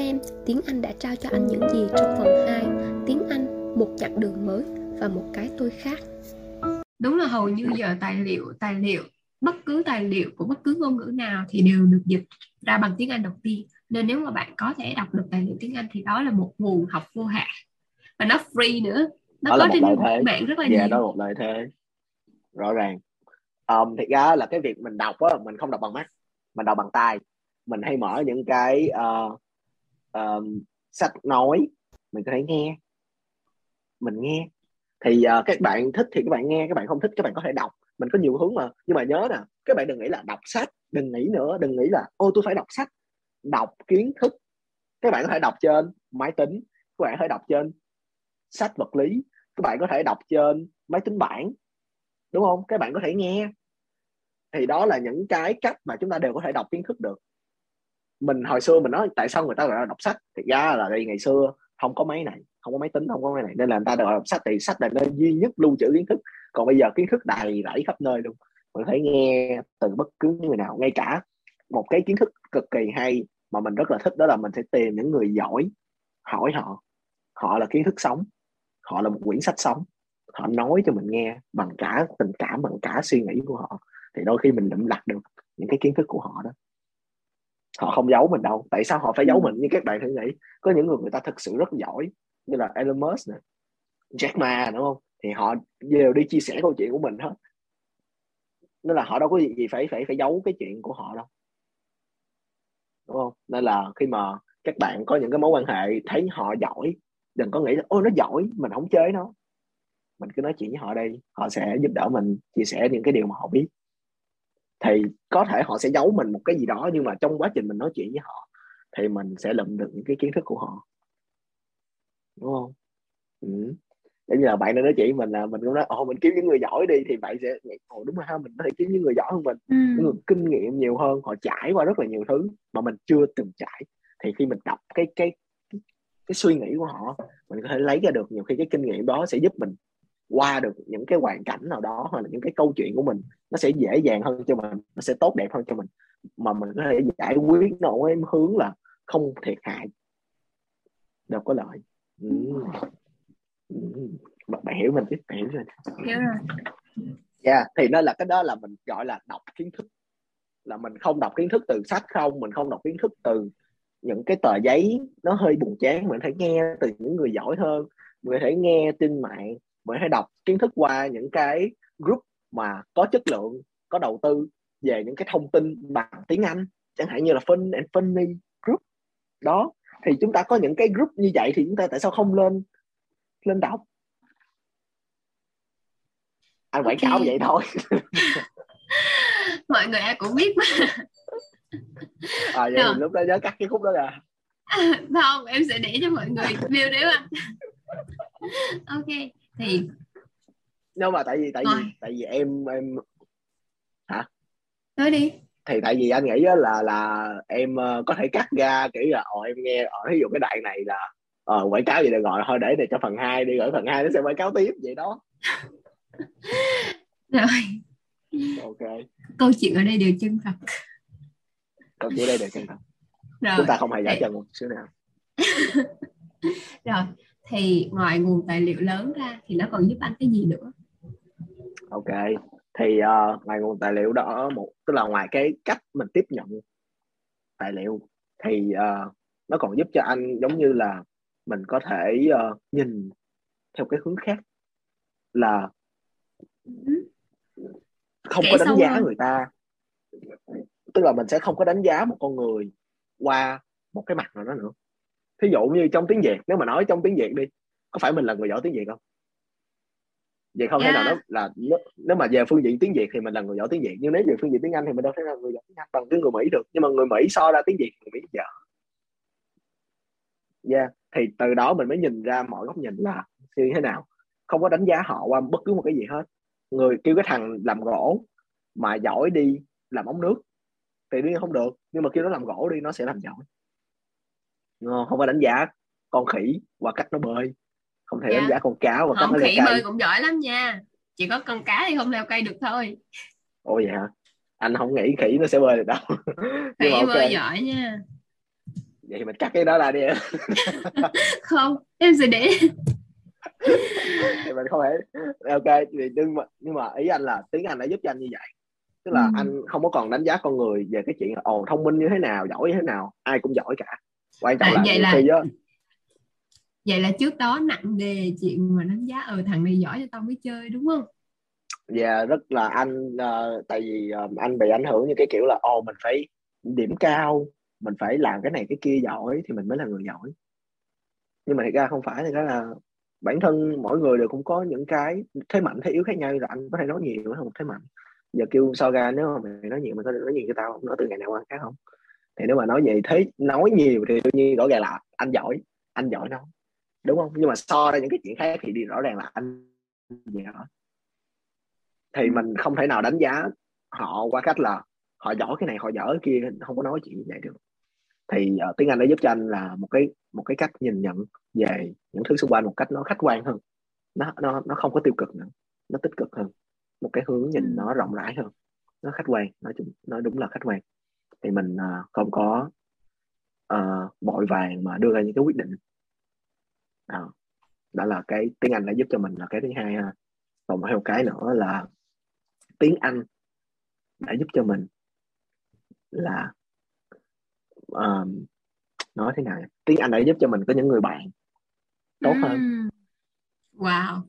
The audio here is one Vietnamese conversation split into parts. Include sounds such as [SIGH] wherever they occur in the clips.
xem tiếng Anh đã trao cho anh những gì trong phần 2, tiếng Anh một chặng đường mới và một cái tôi khác. Đúng là hầu như giờ tài liệu tài liệu bất cứ tài liệu của bất cứ ngôn ngữ nào thì đều được dịch ra bằng tiếng Anh đầu tiên. Nên nếu mà bạn có thể đọc được tài liệu tiếng Anh thì đó là một nguồn học vô hạn. Và nó free nữa. Nó đó có trên mạng rất là dạ nhiều. đó là một lợi thế. Rõ ràng. Um, thiệt ra là cái việc mình đọc á mình không đọc bằng mắt mình đọc bằng tai. Mình hay mở những cái uh, um, sách nói mình có thể nghe. Mình nghe. Thì uh, các bạn thích thì các bạn nghe các bạn không thích các bạn có thể đọc. Mình có nhiều hướng mà. Nhưng mà nhớ nè các bạn đừng nghĩ là đọc sách đừng nghĩ nữa đừng nghĩ là ô tôi phải đọc sách đọc kiến thức. Các bạn có thể đọc trên máy tính các bạn có thể đọc trên sách vật lý các bạn có thể đọc trên máy tính bảng đúng không? Các bạn có thể nghe. Thì đó là những cái cách mà chúng ta đều có thể đọc kiến thức được mình, hồi xưa mình nói, tại sao người ta gọi là đọc sách? Thì ra là đây ngày xưa không có máy này, không có máy tính, không có máy này, nên là người ta gọi là đọc sách. Thì sách là nơi duy nhất lưu trữ kiến thức. Còn bây giờ kiến thức đầy rẫy khắp nơi luôn. Mình thấy nghe từ bất cứ người nào, ngay cả một cái kiến thức cực kỳ hay mà mình rất là thích, đó là mình sẽ tìm những người giỏi, hỏi họ. Họ là kiến thức sống, họ là một quyển sách sống. Họ nói cho mình nghe bằng cả tình cảm, bằng cả suy nghĩ của họ. Thì đôi khi mình lụm lặt được những cái kiến thức của họ đó họ không giấu mình đâu. Tại sao họ phải giấu mình như các bạn thử nghĩ có những người người ta thực sự rất giỏi như là Elon Musk này Jack Ma đúng không? Thì họ đều đi chia sẻ câu chuyện của mình hết. Nên là họ đâu có gì, gì phải phải phải giấu cái chuyện của họ đâu. Đúng không? Nên là khi mà các bạn có những cái mối quan hệ thấy họ giỏi đừng có nghĩ là ôi nó giỏi mình không chơi nó. Mình cứ nói chuyện với họ đây họ sẽ giúp đỡ mình chia sẻ những cái điều mà họ biết thì có thể họ sẽ giấu mình một cái gì đó nhưng mà trong quá trình mình nói chuyện với họ thì mình sẽ lượm được những cái kiến thức của họ đúng không ừ. giống như là bạn đã nói chuyện mình là mình cũng nói ồ mình kiếm những người giỏi đi thì bạn sẽ nghĩ ồ đúng rồi ha mình có thể kiếm những người giỏi hơn mình ừ. những người kinh nghiệm nhiều hơn họ trải qua rất là nhiều thứ mà mình chưa từng trải thì khi mình đọc cái cái cái suy nghĩ của họ mình có thể lấy ra được nhiều khi cái kinh nghiệm đó sẽ giúp mình qua được những cái hoàn cảnh nào đó hoặc là những cái câu chuyện của mình nó sẽ dễ dàng hơn cho mình nó sẽ tốt đẹp hơn cho mình. Mà mình có thể giải quyết nó với hướng là không thiệt hại. Đâu có lợi. Ừ. Ừ. bạn hiểu mình chứ bạn hiểu rồi hiểu rồi. Yeah, thì nó là cái đó là mình gọi là đọc kiến thức. Là mình không đọc kiến thức từ sách không mình không đọc kiến thức từ những cái tờ giấy nó hơi buồn chán mình phải nghe từ những người giỏi hơn mình thể nghe trên mạng mình phải đọc kiến thức qua những cái group mà có chất lượng có đầu tư về những cái thông tin bằng tiếng Anh chẳng hạn như là Fun and Funny group. Đó thì chúng ta có những cái group như vậy thì chúng ta tại sao không lên lên đọc? Anh quảng Ok. cáo vậy thôi. [LAUGHS] Mọi người ai cũng biết mà. [LAUGHS] À, vậy Được. lúc đó nhớ cắt cái khúc đó ra. [LAUGHS] Không em sẽ để cho mọi người view đấy mà. Ok thì [LAUGHS] nhưng mà tại vì tại vì tại vì em em nói đi. Thì tại vì anh nghĩ là là em ờ, có thể cắt ra kiểu là ồ em nghe ở ví dụ cái đoạn này là ờ quảng cáo vậy được rồi thôi để để cho phần 2 đi rồi phần 2 nó sẽ quảng cáo tiếp vậy đó. [LAUGHS] Rồi. Ok. Câu chuyện ở đây đều chân thật. Còn chỉ đây được chân thật. Rồi. Chúng ta không hề giả chân một xíu nào. [LAUGHS] Rồi thì ngoài nguồn tài liệu lớn ra thì nó còn giúp anh cái gì nữa? Ok thì ờ, ngoài nguồn tài liệu đó một tức là ngoài cái cách mình tiếp nhận tài liệu thì ờ, nó còn giúp cho anh giống như là mình có thể ờ, nhìn theo cái hướng khác là không Kể có đánh giá hơn. người ta. Tức là mình sẽ không có đánh giá một con người qua một cái mặt nào đó nữa thí dụ như trong tiếng việt nếu mà nói trong tiếng việt đi có phải mình là người giỏi tiếng việt không vậy không thể nào Yeah. đó là nếu, nếu mà về phương diện tiếng việt thì mình là người giỏi tiếng việt nhưng nếu về phương diện tiếng anh thì mình đâu thể là người giỏi tiếng anh bằng cái người mỹ được nhưng mà người mỹ so ra tiếng việt người mỹ dở yeah. thì từ đó mình mới nhìn ra mọi góc nhìn là như thế nào không có đánh giá họ qua bất cứ một cái gì hết người kêu cái thằng làm gỗ mà giỏi đi làm ống nước thì đương nhiên không được nhưng mà kêu nó làm gỗ đi nó sẽ làm giỏi không? không có đánh giá con khỉ qua cách nó bơi. Không thể Dạ. đánh giá con cáo qua cách nó leo khỉ cây. bơi cũng giỏi lắm nha. Chỉ có con cá thì không leo cây được thôi. Ồ vậy hả? Anh không nghĩ khỉ nó sẽ bơi được đâu. [LAUGHS] Khỉ okay. bơi giỏi nha. Vậy mình cắt cái đó ra đi [LAUGHS] không em sẽ để. [LAUGHS] Thì mình không thể ok thì nhưng mà nhưng mà ý anh là tiếng anh đã giúp cho anh như vậy. Tức là ừ. anh không có còn đánh giá con người về cái chuyện là ồ thông minh như thế nào giỏi như thế nào. Ai cũng giỏi cả quan trọng à, là vậy là đó, vậy là trước đó nặng đề chuyện mà đánh giá ừ, thằng này giỏi cho tao mới chơi đúng không? Dạ yeah, rất là anh uh, tại vì uh, anh bị ảnh hưởng như cái kiểu là ồ mình phải điểm cao mình phải làm cái này cái kia giỏi thì mình mới là người giỏi. Nhưng mà thật ra không phải thì đó là bản thân mỗi người đều cũng có những cái thế mạnh thế yếu khác nhau. Rồi anh có thể nói nhiều không thế mạnh. Giờ kêu Soga nếu mà mày nói nhiều mày có nói nhiều cho tao không? Nói từ ngày nào qua khác không thì nếu mà nói vậy thế nói nhiều thì đương nhiên rõ ràng là anh giỏi anh giỏi nói đúng không? Nhưng mà so ra những cái chuyện khác thì đi rõ ràng là anh giỏi thì ừ. mình không thể nào đánh giá họ qua cách là họ giỏi cái này họ giỏi cái kia không có nói chuyện như vậy được. Thì uh, tiếng Anh đã giúp cho anh là một cái một cái cách nhìn nhận về những thứ xung quanh một cách nó khách quan hơn. Nó nó nó không có tiêu cực nữa nó tích cực hơn. Một cái hướng nhìn ừ. nó rộng rãi hơn nó khách quan nói chung nó đúng là khách quan thì mình uh, không có uh, vội vàng mà đưa ra những cái quyết định. Đó, đó là cái tiếng Anh đã giúp cho mình là cái thứ hai ha. Còn một cái nữa là tiếng Anh đã giúp cho mình là um, nói thế nào tiếng Anh đã giúp cho mình có những người bạn tốt hơn. Wow.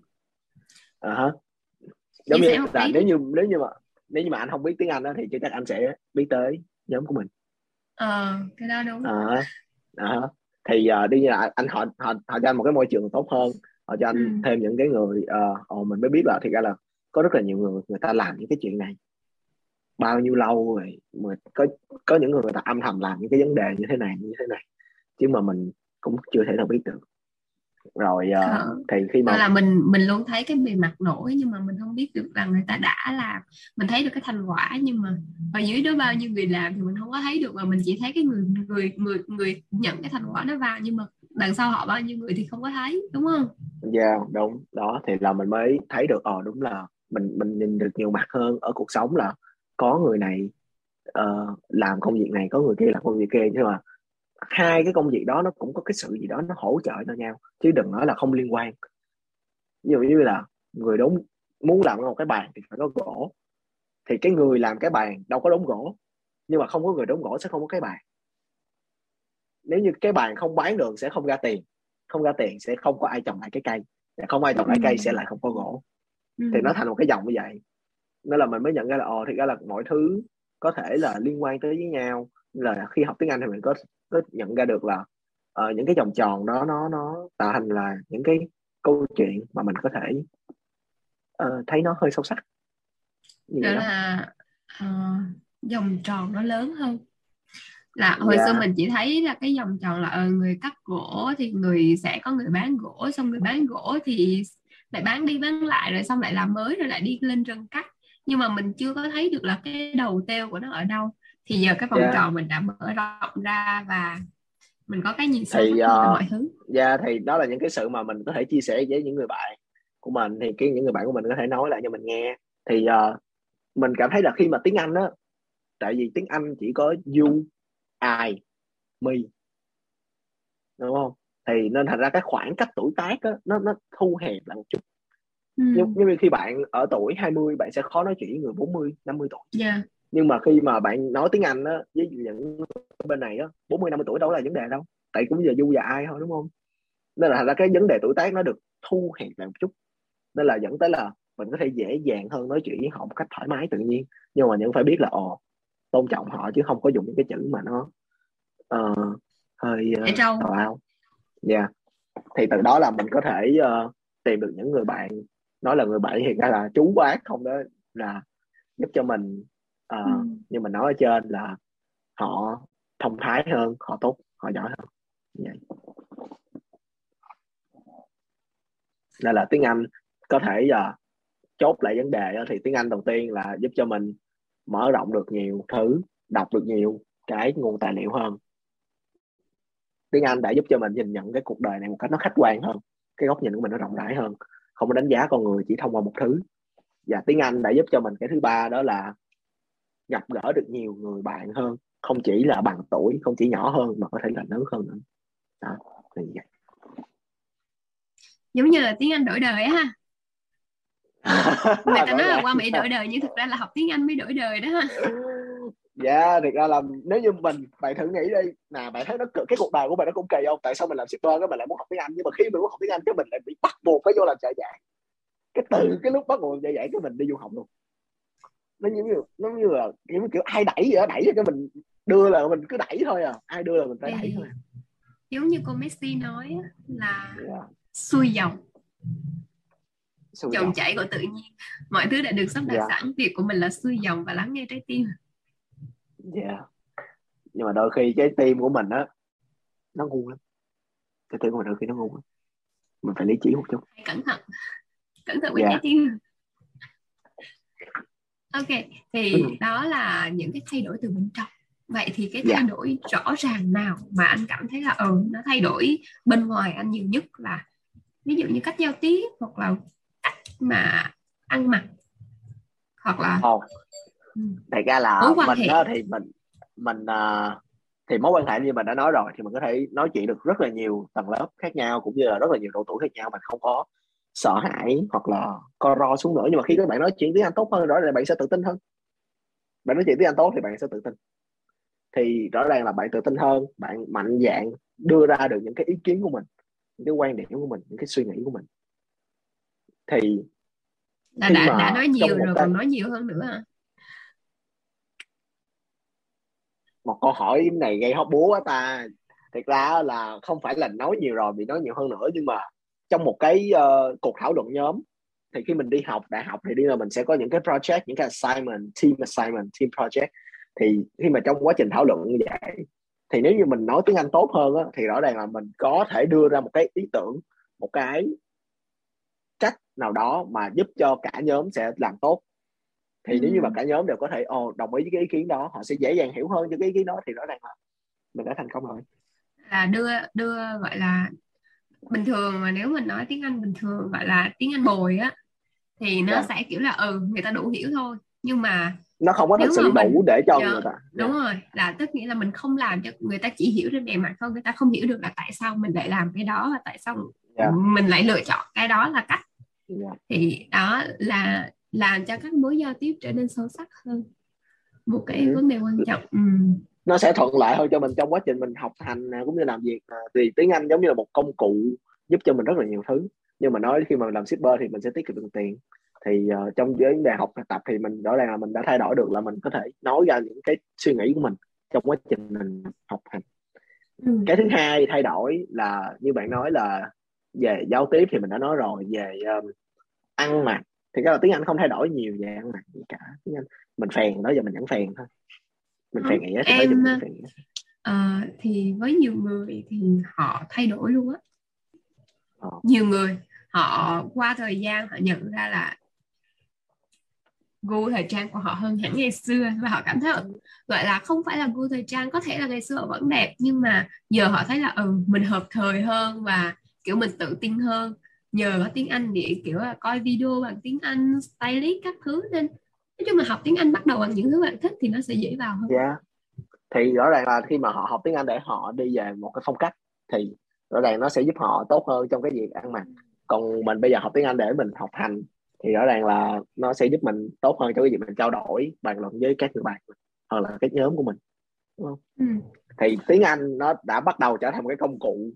À, uh-huh. giống như là nếu như nếu như mà nếu như mà anh không biết tiếng Anh đó thì chắc anh sẽ biết tới nhóm của mình. Ờ cái đó đúng. À, à, thì uh, đương nhiên là anh họ họ họ cho anh một cái môi trường tốt hơn họ cho anh ừ. thêm những cái người uh, mình mới biết là thì ra là có rất là nhiều người người ta làm những cái chuyện này. Bao nhiêu lâu rồi mà có có những người người ta âm thầm làm những cái vấn đề như thế này như thế này. Chứ mà mình cũng chưa thể nào biết được rồi uh, thì khi mà là mình mình luôn thấy cái bề mặt nổi nhưng mà mình không biết được rằng người ta đã làm mình thấy được cái thành quả nhưng mà ở dưới đó bao nhiêu người làm thì mình không có thấy được mà mình chỉ thấy cái người người người người nhận cái thành quả nó vào nhưng mà đằng sau họ bao nhiêu người thì không có thấy đúng không? Dạ yeah, đúng đó thì là mình mới thấy được ờ đúng là mình mình nhìn được nhiều mặt hơn ở cuộc sống là có người này uh, làm công việc này có người kia làm công việc kia nhưng mà hai cái công việc đó nó cũng có cái sự gì đó nó hỗ trợ cho nhau chứ đừng nói là không liên quan. Ví dụ như là người đúng muốn làm một cái bàn thì phải có gỗ. Thì cái người làm cái bàn đâu có đống gỗ nhưng mà không có người đống gỗ sẽ không có cái bàn. Nếu như cái bàn không bán được sẽ không ra tiền không ra tiền sẽ không có ai trồng lại cái cây. Không ai trồng lại cây sẽ lại không có gỗ. Thì nó thành một cái dòng như vậy. Nên là mình mới nhận ra là ồ thì ra là mọi thứ có thể là liên quan tới với nhau là khi học tiếng Anh thì mình có có nhận ra được là uh, những cái vòng tròn đó nó nó tạo thành là những cái câu chuyện mà mình có thể uh, thấy nó hơi sâu sắc đó, đó là uh, vòng tròn nó lớn hơn là hồi yeah. xưa dạ. mình chỉ thấy là cái vòng tròn là uh, người cắt gỗ thì người sẽ có người bán gỗ xong người bán gỗ thì lại bán đi bán lại rồi xong lại làm mới rồi lại đi lên rừng cắt nhưng mà mình chưa có thấy được là cái đầu teo của nó ở đâu thì giờ cái vòng yeah. Dạ. tròn mình đã mở rộng ra và mình có cái nhìn sâu thì, uh, mọi thứ dạ yeah, thì đó là những cái sự mà mình có thể chia sẻ với những người bạn của mình thì cái những người bạn của mình có thể nói lại cho mình nghe thì uh, mình cảm thấy là khi mà tiếng Anh á tại vì tiếng Anh chỉ có you I me đúng không thì nên thành ra cái khoảng cách tuổi tác á nó nó thu hẹp lại một chút ừ. nhưng, nhưng khi bạn ở tuổi 20 bạn sẽ khó nói chuyện với người 40 50 tuổi yeah. Dạ. nhưng mà khi mà bạn nói tiếng Anh á với những bên này á 40 50 tuổi đâu là vấn đề đâu. Tại cũng giờ du và ai thôi đúng không? Nên là ra cái vấn đề tuổi tác nó được thu hẹp lại một chút. Nên là dẫn tới là mình có thể dễ dàng hơn nói chuyện với họ một cách thoải mái tự nhiên. Nhưng mà những phải biết là ồ tôn trọng họ chứ không có dùng những cái chữ mà nó uh, hơi uh, tào lao. Dạ. Yeah. thì từ đó là mình có thể uh, tìm được những người bạn nói là người bạn hiện ra là chú bác không đó là giúp cho mình uh, ừ. như mình nói ở trên là họ thông thái hơn họ tốt họ giỏi hơn. Vậy. Nên là tiếng Anh có thể uh, chốt lại vấn đề thì tiếng Anh đầu tiên là giúp cho mình mở rộng được nhiều thứ đọc được nhiều cái nguồn tài liệu hơn. Tiếng Anh đã giúp cho mình nhìn nhận cái cuộc đời này một cách nó khách quan hơn cái góc nhìn của mình nó rộng rãi hơn. Không có đánh giá con người chỉ thông qua một thứ. Và tiếng Anh đã giúp cho mình cái thứ ba đó là gặp gỡ được nhiều người bạn hơn không chỉ là bằng tuổi không chỉ nhỏ hơn mà có thể là lớn hơn nữa. Đó thì vậy. Giống như là tiếng Anh đổi đời ha. [LAUGHS] Người ta nói là qua Mỹ đổi đời nhưng thực ra là học tiếng Anh mới đổi đời đó ha. [LAUGHS] Dạ yeah, thực ra là nếu như mình bạn thử nghĩ đi nè bạn thấy nó cái cuộc đời của mình nó cũng kỳ không? Tại sao mình làm shipper cái mình lại muốn học tiếng Anh? Nhưng mà khi mình muốn học tiếng Anh cái mình lại bị bắt buộc phải vô làm trợ giảng. Cái từ cái lúc bắt buộc trợ giảng cái mình đi du học luôn nó như nó như là kiểu, kiểu ai đẩy vậy đó đẩy cho mình đưa là mình cứ đẩy thôi à ai đưa là mình phải đẩy thôi à. giống như cô Messi nói là yeah. Dạ. xuôi dòng dòng chảy của tự nhiên mọi thứ đã được sắp đặt yeah. Dạ. sẵn việc của mình là xuôi dòng và lắng nghe trái tim yeah. nhưng mà đôi khi trái tim của mình á nó ngu lắm trái tim của mình đôi khi nó ngu lắm mình phải lý trí một chút cẩn thận cẩn thận với yeah. trái tim ok thì ừ. đó là những cái thay đổi từ bên trong vậy thì cái thay yeah. đổi rõ ràng nào mà anh cảm thấy là ừ nó thay đổi bên ngoài anh nhiều nhất là ví dụ như cách giao tiếp hoặc là cách mà ăn mặc hoặc là oh. thật ra là mình đó thì mình mình uh, thì mối quan hệ như mình đã nói rồi thì mình có thể nói chuyện được rất là nhiều tầng lớp khác nhau cũng như là rất là nhiều độ tuổi khác nhau mình không có sợ hãi hoặc là co ro xuống nữa. Nhưng mà khi các bạn nói chuyện tiếng Anh tốt hơn rõ ràng bạn sẽ tự tin hơn. Bạn nói chuyện tiếng Anh tốt thì bạn sẽ tự tin. Thì rõ ràng là bạn tự tin hơn bạn mạnh dạng đưa ra được những cái ý kiến của mình những cái quan điểm của mình những cái suy nghĩ của mình. Thì đã đã, đã nói nhiều rồi còn nói nhiều hơn nữa hả? Một câu hỏi này gây hóc búa quá ta. Thật ra là không phải là nói nhiều rồi bị nói nhiều hơn nữa nhưng mà trong một cái uh, cuộc thảo luận nhóm thì khi mình đi học đại học thì đi là mình sẽ có những cái project những cái assignment team assignment team project. Thì khi mà trong quá trình thảo luận như vậy thì nếu như mình nói tiếng Anh tốt hơn á, thì rõ ràng là mình có thể đưa ra một cái ý tưởng một cái cách nào đó mà giúp cho cả nhóm sẽ làm tốt. Thì ừ. nếu như mà cả nhóm đều có thể ồ đồng ý với cái ý kiến đó họ sẽ dễ dàng hiểu hơn cho cái ý kiến đó thì rõ ràng là mình đã thành công rồi. Là đưa đưa gọi là bình thường mà nếu mình nói tiếng Anh bình thường gọi là tiếng Anh bồi á thì nó yeah. Dạ. sẽ kiểu là ừ người ta đủ hiểu thôi nhưng mà nó không có thật sự đủ mình, để cho yeah, người ta đúng yeah. rồi là tức nghĩa là mình không làm cho người ta chỉ hiểu trên bề mặt thôi người ta không hiểu được là tại sao mình lại làm cái đó và tại sao yeah. mình lại lựa chọn cái đó là cách yeah. thì đó là làm cho các mối giao tiếp trở nên sâu sắc hơn một cái ừ. vấn đề quan trọng ừ. Nó sẽ thuận lợi hơn cho mình trong quá trình mình học hành cũng như làm việc thì tiếng Anh giống như là một công cụ giúp cho mình rất là nhiều thứ. Nhưng mà nói khi mà làm shipper thì mình sẽ tiết kiệm được tiền. Thì uh, trong vấn đề học tập thì mình rõ ràng là mình đã thay đổi được là mình có thể nói ra những cái suy nghĩ của mình trong quá trình mình học hành. Ừ. cái thứ hai thay đổi là như bạn nói là về giao tiếp thì mình đã nói rồi về um, ăn mặc. Thì cái là tiếng Anh không thay đổi nhiều về ăn mặc gì cả. Tiếng Anh mình phèn đó giờ mình vẫn phèn thôi mình phèn nghĩa thì em mình phèn uh, thì với nhiều người thì họ thay đổi luôn á. Ờ. nhiều người họ qua thời gian họ nhận ra là gu thời trang của họ hơn hẳn ngày xưa và họ cảm thấy gọi là không phải là gu thời trang có thể là ngày xưa họ vẫn đẹp nhưng mà giờ họ thấy là ừ mình hợp thời hơn và kiểu mình tự tin hơn. Nhờ có tiếng Anh để kiểu là coi video bằng tiếng Anh stylist các thứ nên nói chung là học tiếng Anh bắt đầu bằng những thứ bạn thích thì nó sẽ dễ vào hơn. Yeah. Dạ. Thì rõ ràng là khi mà họ học tiếng Anh để họ đi về một cái phong cách thì rõ ràng nó sẽ giúp họ tốt hơn trong cái việc ăn mặc. Còn mình bây giờ học tiếng Anh để mình học hành thì rõ ràng là nó sẽ giúp mình tốt hơn trong cái việc mình trao đổi bàn luận với các người bạn hoặc là cái nhóm của mình đúng không? Ừ. Thì tiếng Anh nó đã bắt đầu trở thành một cái công cụ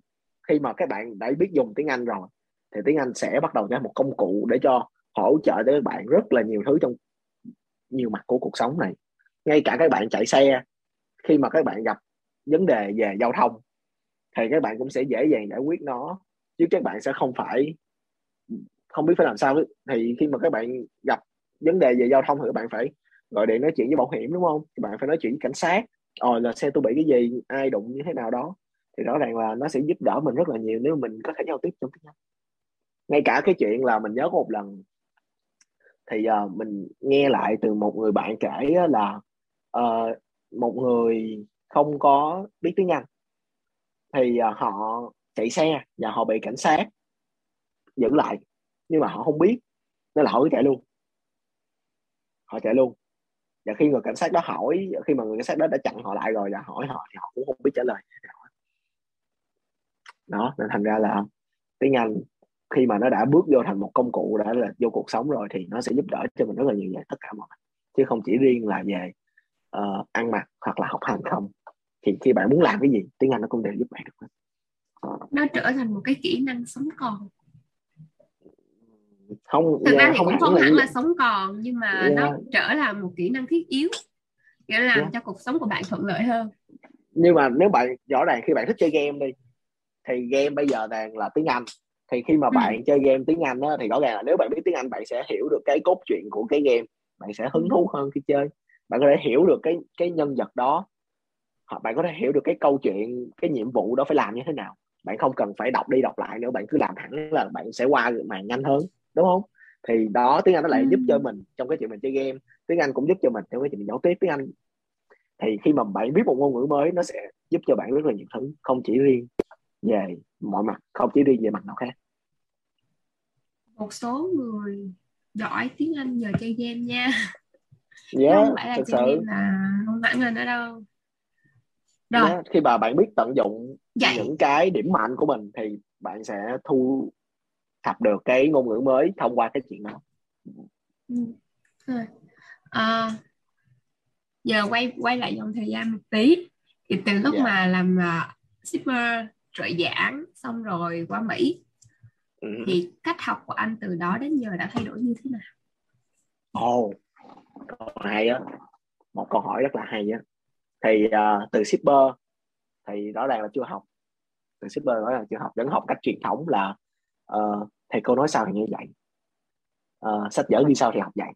khi mà các bạn đã biết dùng tiếng Anh rồi thì tiếng Anh sẽ bắt đầu trở thành một công cụ để cho hỗ trợ tới các bạn rất là nhiều thứ trong nhiều mặt của cuộc sống này. Ngay cả các bạn chạy xe, khi mà các bạn gặp vấn đề về giao thông, thì các bạn cũng sẽ dễ dàng giải quyết nó, chứ các bạn sẽ không phải, không biết phải làm sao. Thì khi mà các bạn gặp vấn đề về giao thông thì các bạn phải gọi điện nói chuyện với bảo hiểm, đúng không? Các bạn phải nói chuyện với cảnh sát. Ờ là xe tôi bị cái gì, ai đụng như thế nào đó. Thì rõ ràng là nó sẽ giúp đỡ mình rất là nhiều nếu mình có thể giao tiếp trong tiếng Anh ngay cả cái chuyện là mình nhớ có một lần thì uh, mình nghe lại từ một người bạn kể là uh, một người không có biết tiếng Anh. Thì uh, họ chạy xe và họ bị cảnh sát giữ lại nhưng mà họ không biết nên là họ cứ chạy luôn. Họ chạy luôn. Và khi người cảnh sát đó hỏi khi mà người cảnh sát đó đã chặn họ lại rồi và hỏi họ thì họ cũng không biết trả lời. Đó nên thành ra là tiếng Anh khi mà nó đã bước vô thành một công cụ đã là vô cuộc sống rồi thì nó sẽ giúp đỡ cho mình rất là nhiều về tất cả mọi chứ không chỉ riêng là về uh, ăn mặc hoặc là học hành không. Thì khi bạn muốn làm cái gì tiếng Anh nó cũng đều giúp bạn được nó trở thành một cái kỹ năng sống còn. Không thực ra thì không cũng không hẳn là sống còn nhưng mà yeah. nó trở là một kỹ năng thiết yếu để làm yeah. cho cuộc sống của bạn thuận lợi hơn. Nhưng mà nếu bạn rõ ràng khi bạn thích chơi game đi thì game bây giờ đang là tiếng Anh thì khi mà ừ. bạn chơi game tiếng Anh á, thì rõ ràng là nếu bạn biết tiếng Anh bạn sẽ hiểu được cái cốt truyện của cái game. Bạn sẽ hứng thú hơn khi chơi. Bạn có thể hiểu được cái cái nhân vật đó. Hoặc bạn có thể hiểu được cái câu chuyện cái nhiệm vụ đó phải làm như thế nào. Bạn không cần phải đọc đi đọc lại nữa bạn cứ làm hẳn là bạn sẽ qua màn nhanh hơn đúng không? Thì đó tiếng Anh nó lại ừ. giúp cho mình trong cái chuyện mình chơi game. Tiếng Anh cũng giúp cho mình trong cái chuyện mình giao tiếp tiếng Anh. Thì khi mà bạn biết một ngôn ngữ mới nó sẽ giúp cho bạn rất là nhiều thứ không chỉ riêng về mọi mặt không chỉ riêng về mặt nào khác một số người giỏi tiếng Anh nhờ chơi game nha yeah, không phải là chơi sự. game là không hẳn là nữa đâu rồi yeah, khi mà bạn biết tận dụng Vậy. những cái điểm mạnh của mình thì bạn sẽ thu thập được cái ngôn ngữ mới thông qua cái chuyện đó ừ. à, giờ quay quay lại dòng thời gian một tí thì từ lúc yeah. mà làm uh, shipper trợ giảng xong rồi qua Mỹ ừ. thì cách học của anh từ đó đến giờ đã thay đổi như thế nào? Ồ, oh, câu hay á, một câu hỏi rất là hay á. Thì uh, từ shipper thì rõ ràng là chưa học. Từ shipper đó là chưa học, vẫn học cách truyền thống là uh, thầy cô nói sao thì như vậy. Uh, sách vở ghi sao thì học vậy.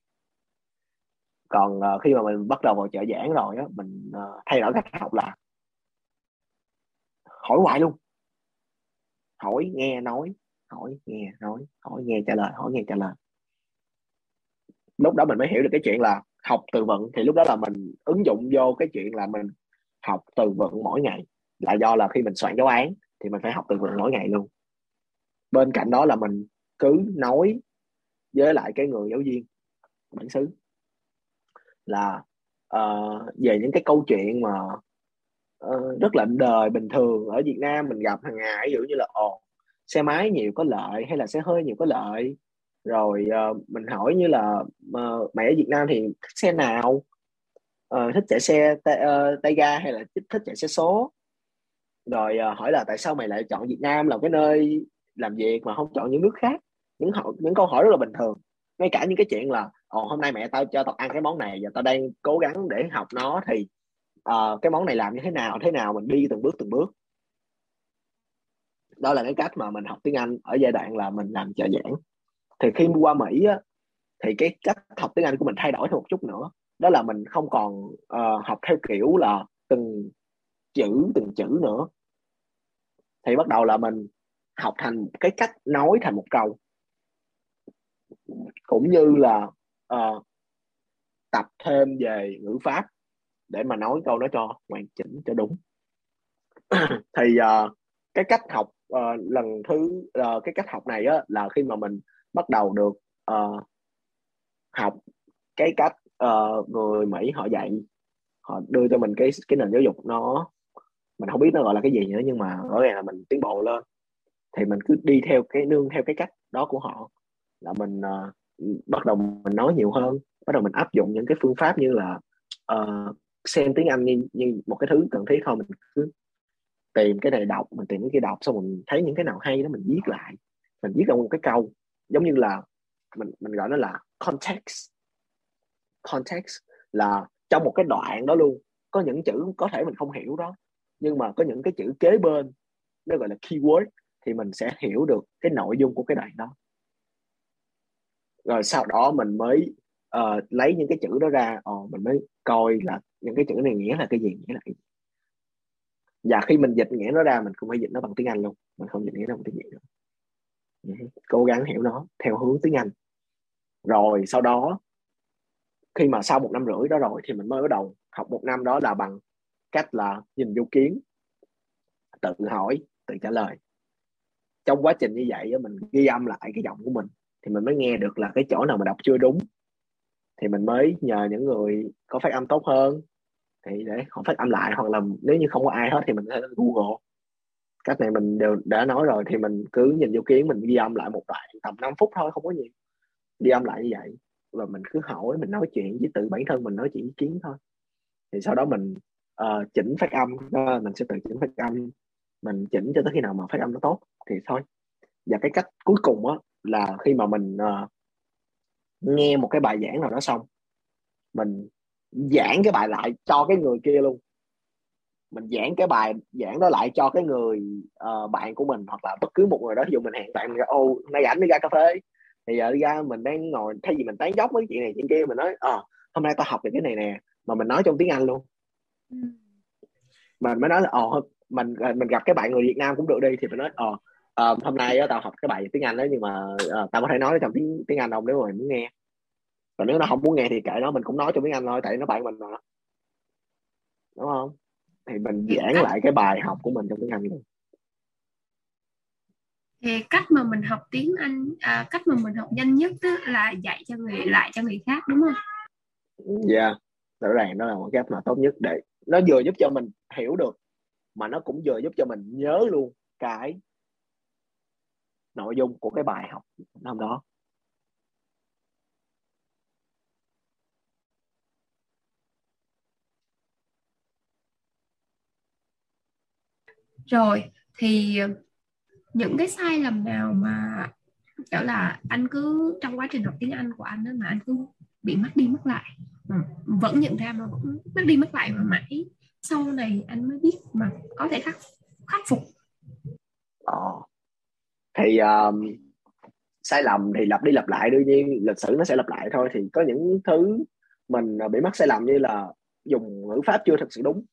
Còn uh, khi mà mình bắt đầu vào trợ giảng rồi á, mình uh, thay đổi cách học là hỏi hoài luôn hỏi nghe nói. Hỏi nghe nói. Hỏi nghe trả lời. Hỏi nghe trả lời. Lúc đó mình mới hiểu được cái chuyện là học từ vựng. Thì lúc đó là mình ứng dụng vô cái chuyện là mình học từ vựng mỗi ngày. Là do là khi mình soạn giáo án thì mình phải học từ vựng mỗi ngày luôn. Bên cạnh đó là mình cứ nói với lại cái người giáo viên bản xứ. Là uh, về những cái câu chuyện mà uh, rất là đời bình thường. Ở Việt Nam mình gặp hàng ngày ví dụ như là ồ xe máy nhiều có lợi hay là xe hơi nhiều có lợi? Rồi uh, mình hỏi như là uh, mày ở Việt Nam thì thích xe nào? Uh, thích chạy xe tay, uh, tay ga hay là thích, thích chạy xe số? Rồi uh, hỏi là tại sao mày lại chọn Việt Nam làm cái nơi làm việc mà không chọn những nước khác? Những hỏi những câu hỏi rất là bình thường. Ngay cả những cái chuyện là ồ hôm nay mẹ tao cho tao ăn cái món này và tao đang cố gắng để học nó thì uh, cái món này làm như thế nào thế nào mình đi từng bước từng bước. Đó là cái cách mà mình học tiếng Anh ở giai đoạn là mình làm trợ giảng. Thì khi qua Mỹ á, thì cái cách học tiếng Anh của mình thay đổi thêm một chút nữa. Đó là mình không còn uh, học theo kiểu là từng chữ từng chữ nữa. Thì bắt đầu là mình học thành cái cách nói thành một câu. Cũng như là uh, tập thêm về ngữ pháp để mà nói câu đó cho hoàn chỉnh cho đúng. [CLEARS THROAT] Thì uh, cái cách học uh, lần thứ uh, cái cách học này á là khi mà mình bắt đầu được uh, học cái cách uh, người Mỹ họ dạy họ đưa cho mình cái cái nền giáo dục nó mình không biết nó gọi là cái gì nữa nhưng mà rõ ràng là mình tiến bộ lên. Thì mình cứ đi theo cái nương theo cái cách đó của họ là mình uh, bắt đầu mình nói nhiều hơn bắt đầu mình áp dụng những cái phương pháp như là uh, xem tiếng Anh như, như một cái thứ cần thiết thôi mình cứ tìm cái này đọc mình tìm cái kia đọc xong mình thấy những cái nào hay đó mình viết lại mình viết ra một cái câu giống như là mình mình gọi nó là context. Context là trong một cái đoạn đó luôn có những chữ có thể mình không hiểu đó nhưng mà có những cái chữ kế bên nó gọi là keyword thì mình sẽ hiểu được cái nội dung của cái đoạn đó. Rồi sau đó mình mới uh, lấy những cái chữ đó ra uh, mình mới coi là những cái chữ này nghĩa là cái gì? Nghĩa là cái gì? Và khi mình dịch nghĩa nó ra, mình cũng phải dịch nó bằng tiếng Anh luôn. Mình không dịch nghĩa nó bằng tiếng Việt nữa ừ. cố gắng hiểu nó theo hướng tiếng Anh. Rồi sau đó, khi mà sau một năm rưỡi đó rồi thì mình mới bắt đầu học một năm đó là bằng cách là nhìn vô kiến, tự hỏi, tự trả lời. Trong quá trình như vậy mình ghi âm lại cái giọng của mình thì mình mới nghe được là cái chỗ nào mà đọc chưa đúng thì mình mới nhờ những người có phát âm tốt hơn. Thì để họ phát âm lại hoặc là nếu như không có ai hết thì mình có thể Google. Cách này mình đều đã nói rồi thì mình cứ nhìn vô kiến mình ghi âm lại một đoạn tầm 5 phút thôi không có nhiều, ghi âm lại như vậy và mình cứ hỏi mình nói chuyện với tự bản thân mình nói chuyện với kiến thôi. Thì sau đó mình uh, chỉnh phát âm đó, mình sẽ tự chỉnh phát âm. Mình chỉnh cho tới khi nào mà phát âm nó tốt thì thôi. Và cái cách cuối cùng á là khi mà mình uh, nghe một cái bài giảng nào đó xong mình giảng cái bài lại cho cái người kia luôn. Mình giảng cái bài giảng đó lại cho cái người uh, bạn của mình hoặc là bất cứ một người đó. Ví dụ mình hẹn bạn mình ra ô nay rảnh đi ra cà phê. Thì giờ đi ra mình đang ngồi thay vì mình tán dốc với chuyện này chuyện kia mình nói ờ à, hôm nay tao học được cái này nè. Mà mình nói trong tiếng anh luôn. Ừ. mình mới nói là ồ mình mình gặp cái bạn người Việt Nam cũng được đi. Thì mình nói ờ uh, hôm nay đó, tao học cái bài tiếng Anh đó nhưng mà uh, tao có thể nói trong tiếng tiếng Anh không nếu mà mày muốn nghe còn nếu nó không muốn nghe thì kệ nó mình cũng nói trong tiếng Anh thôi tại nó bạn mình mà đúng không thì mình giảng lại cái bài học của mình trong tiếng Anh luôn thì cách mà mình học tiếng Anh à, cách mà mình học nhanh nhất đó là dạy cho người lại cho người khác đúng không? Dạ, yeah. rõ ràng đó là một cách mà tốt nhất để nó vừa giúp cho mình hiểu được mà nó cũng vừa giúp cho mình nhớ luôn cái nội dung của cái bài học năm đó rồi thì những cái sai lầm nào mà kiểu là anh cứ trong quá trình học tiếng Anh của anh đó mà anh cứ bị mất đi mất lại ừ. vẫn nhận ra mà vẫn mất đi mất lại mà mãi sau này anh mới biết mà có thể khắc khắc phục ờ thì um, sai lầm thì lặp đi lặp lại đương nhiên lịch sử nó sẽ lặp lại thôi. Thì có những thứ mình à, bị mắc sai lầm như là dùng ngữ pháp chưa thực sự đúng.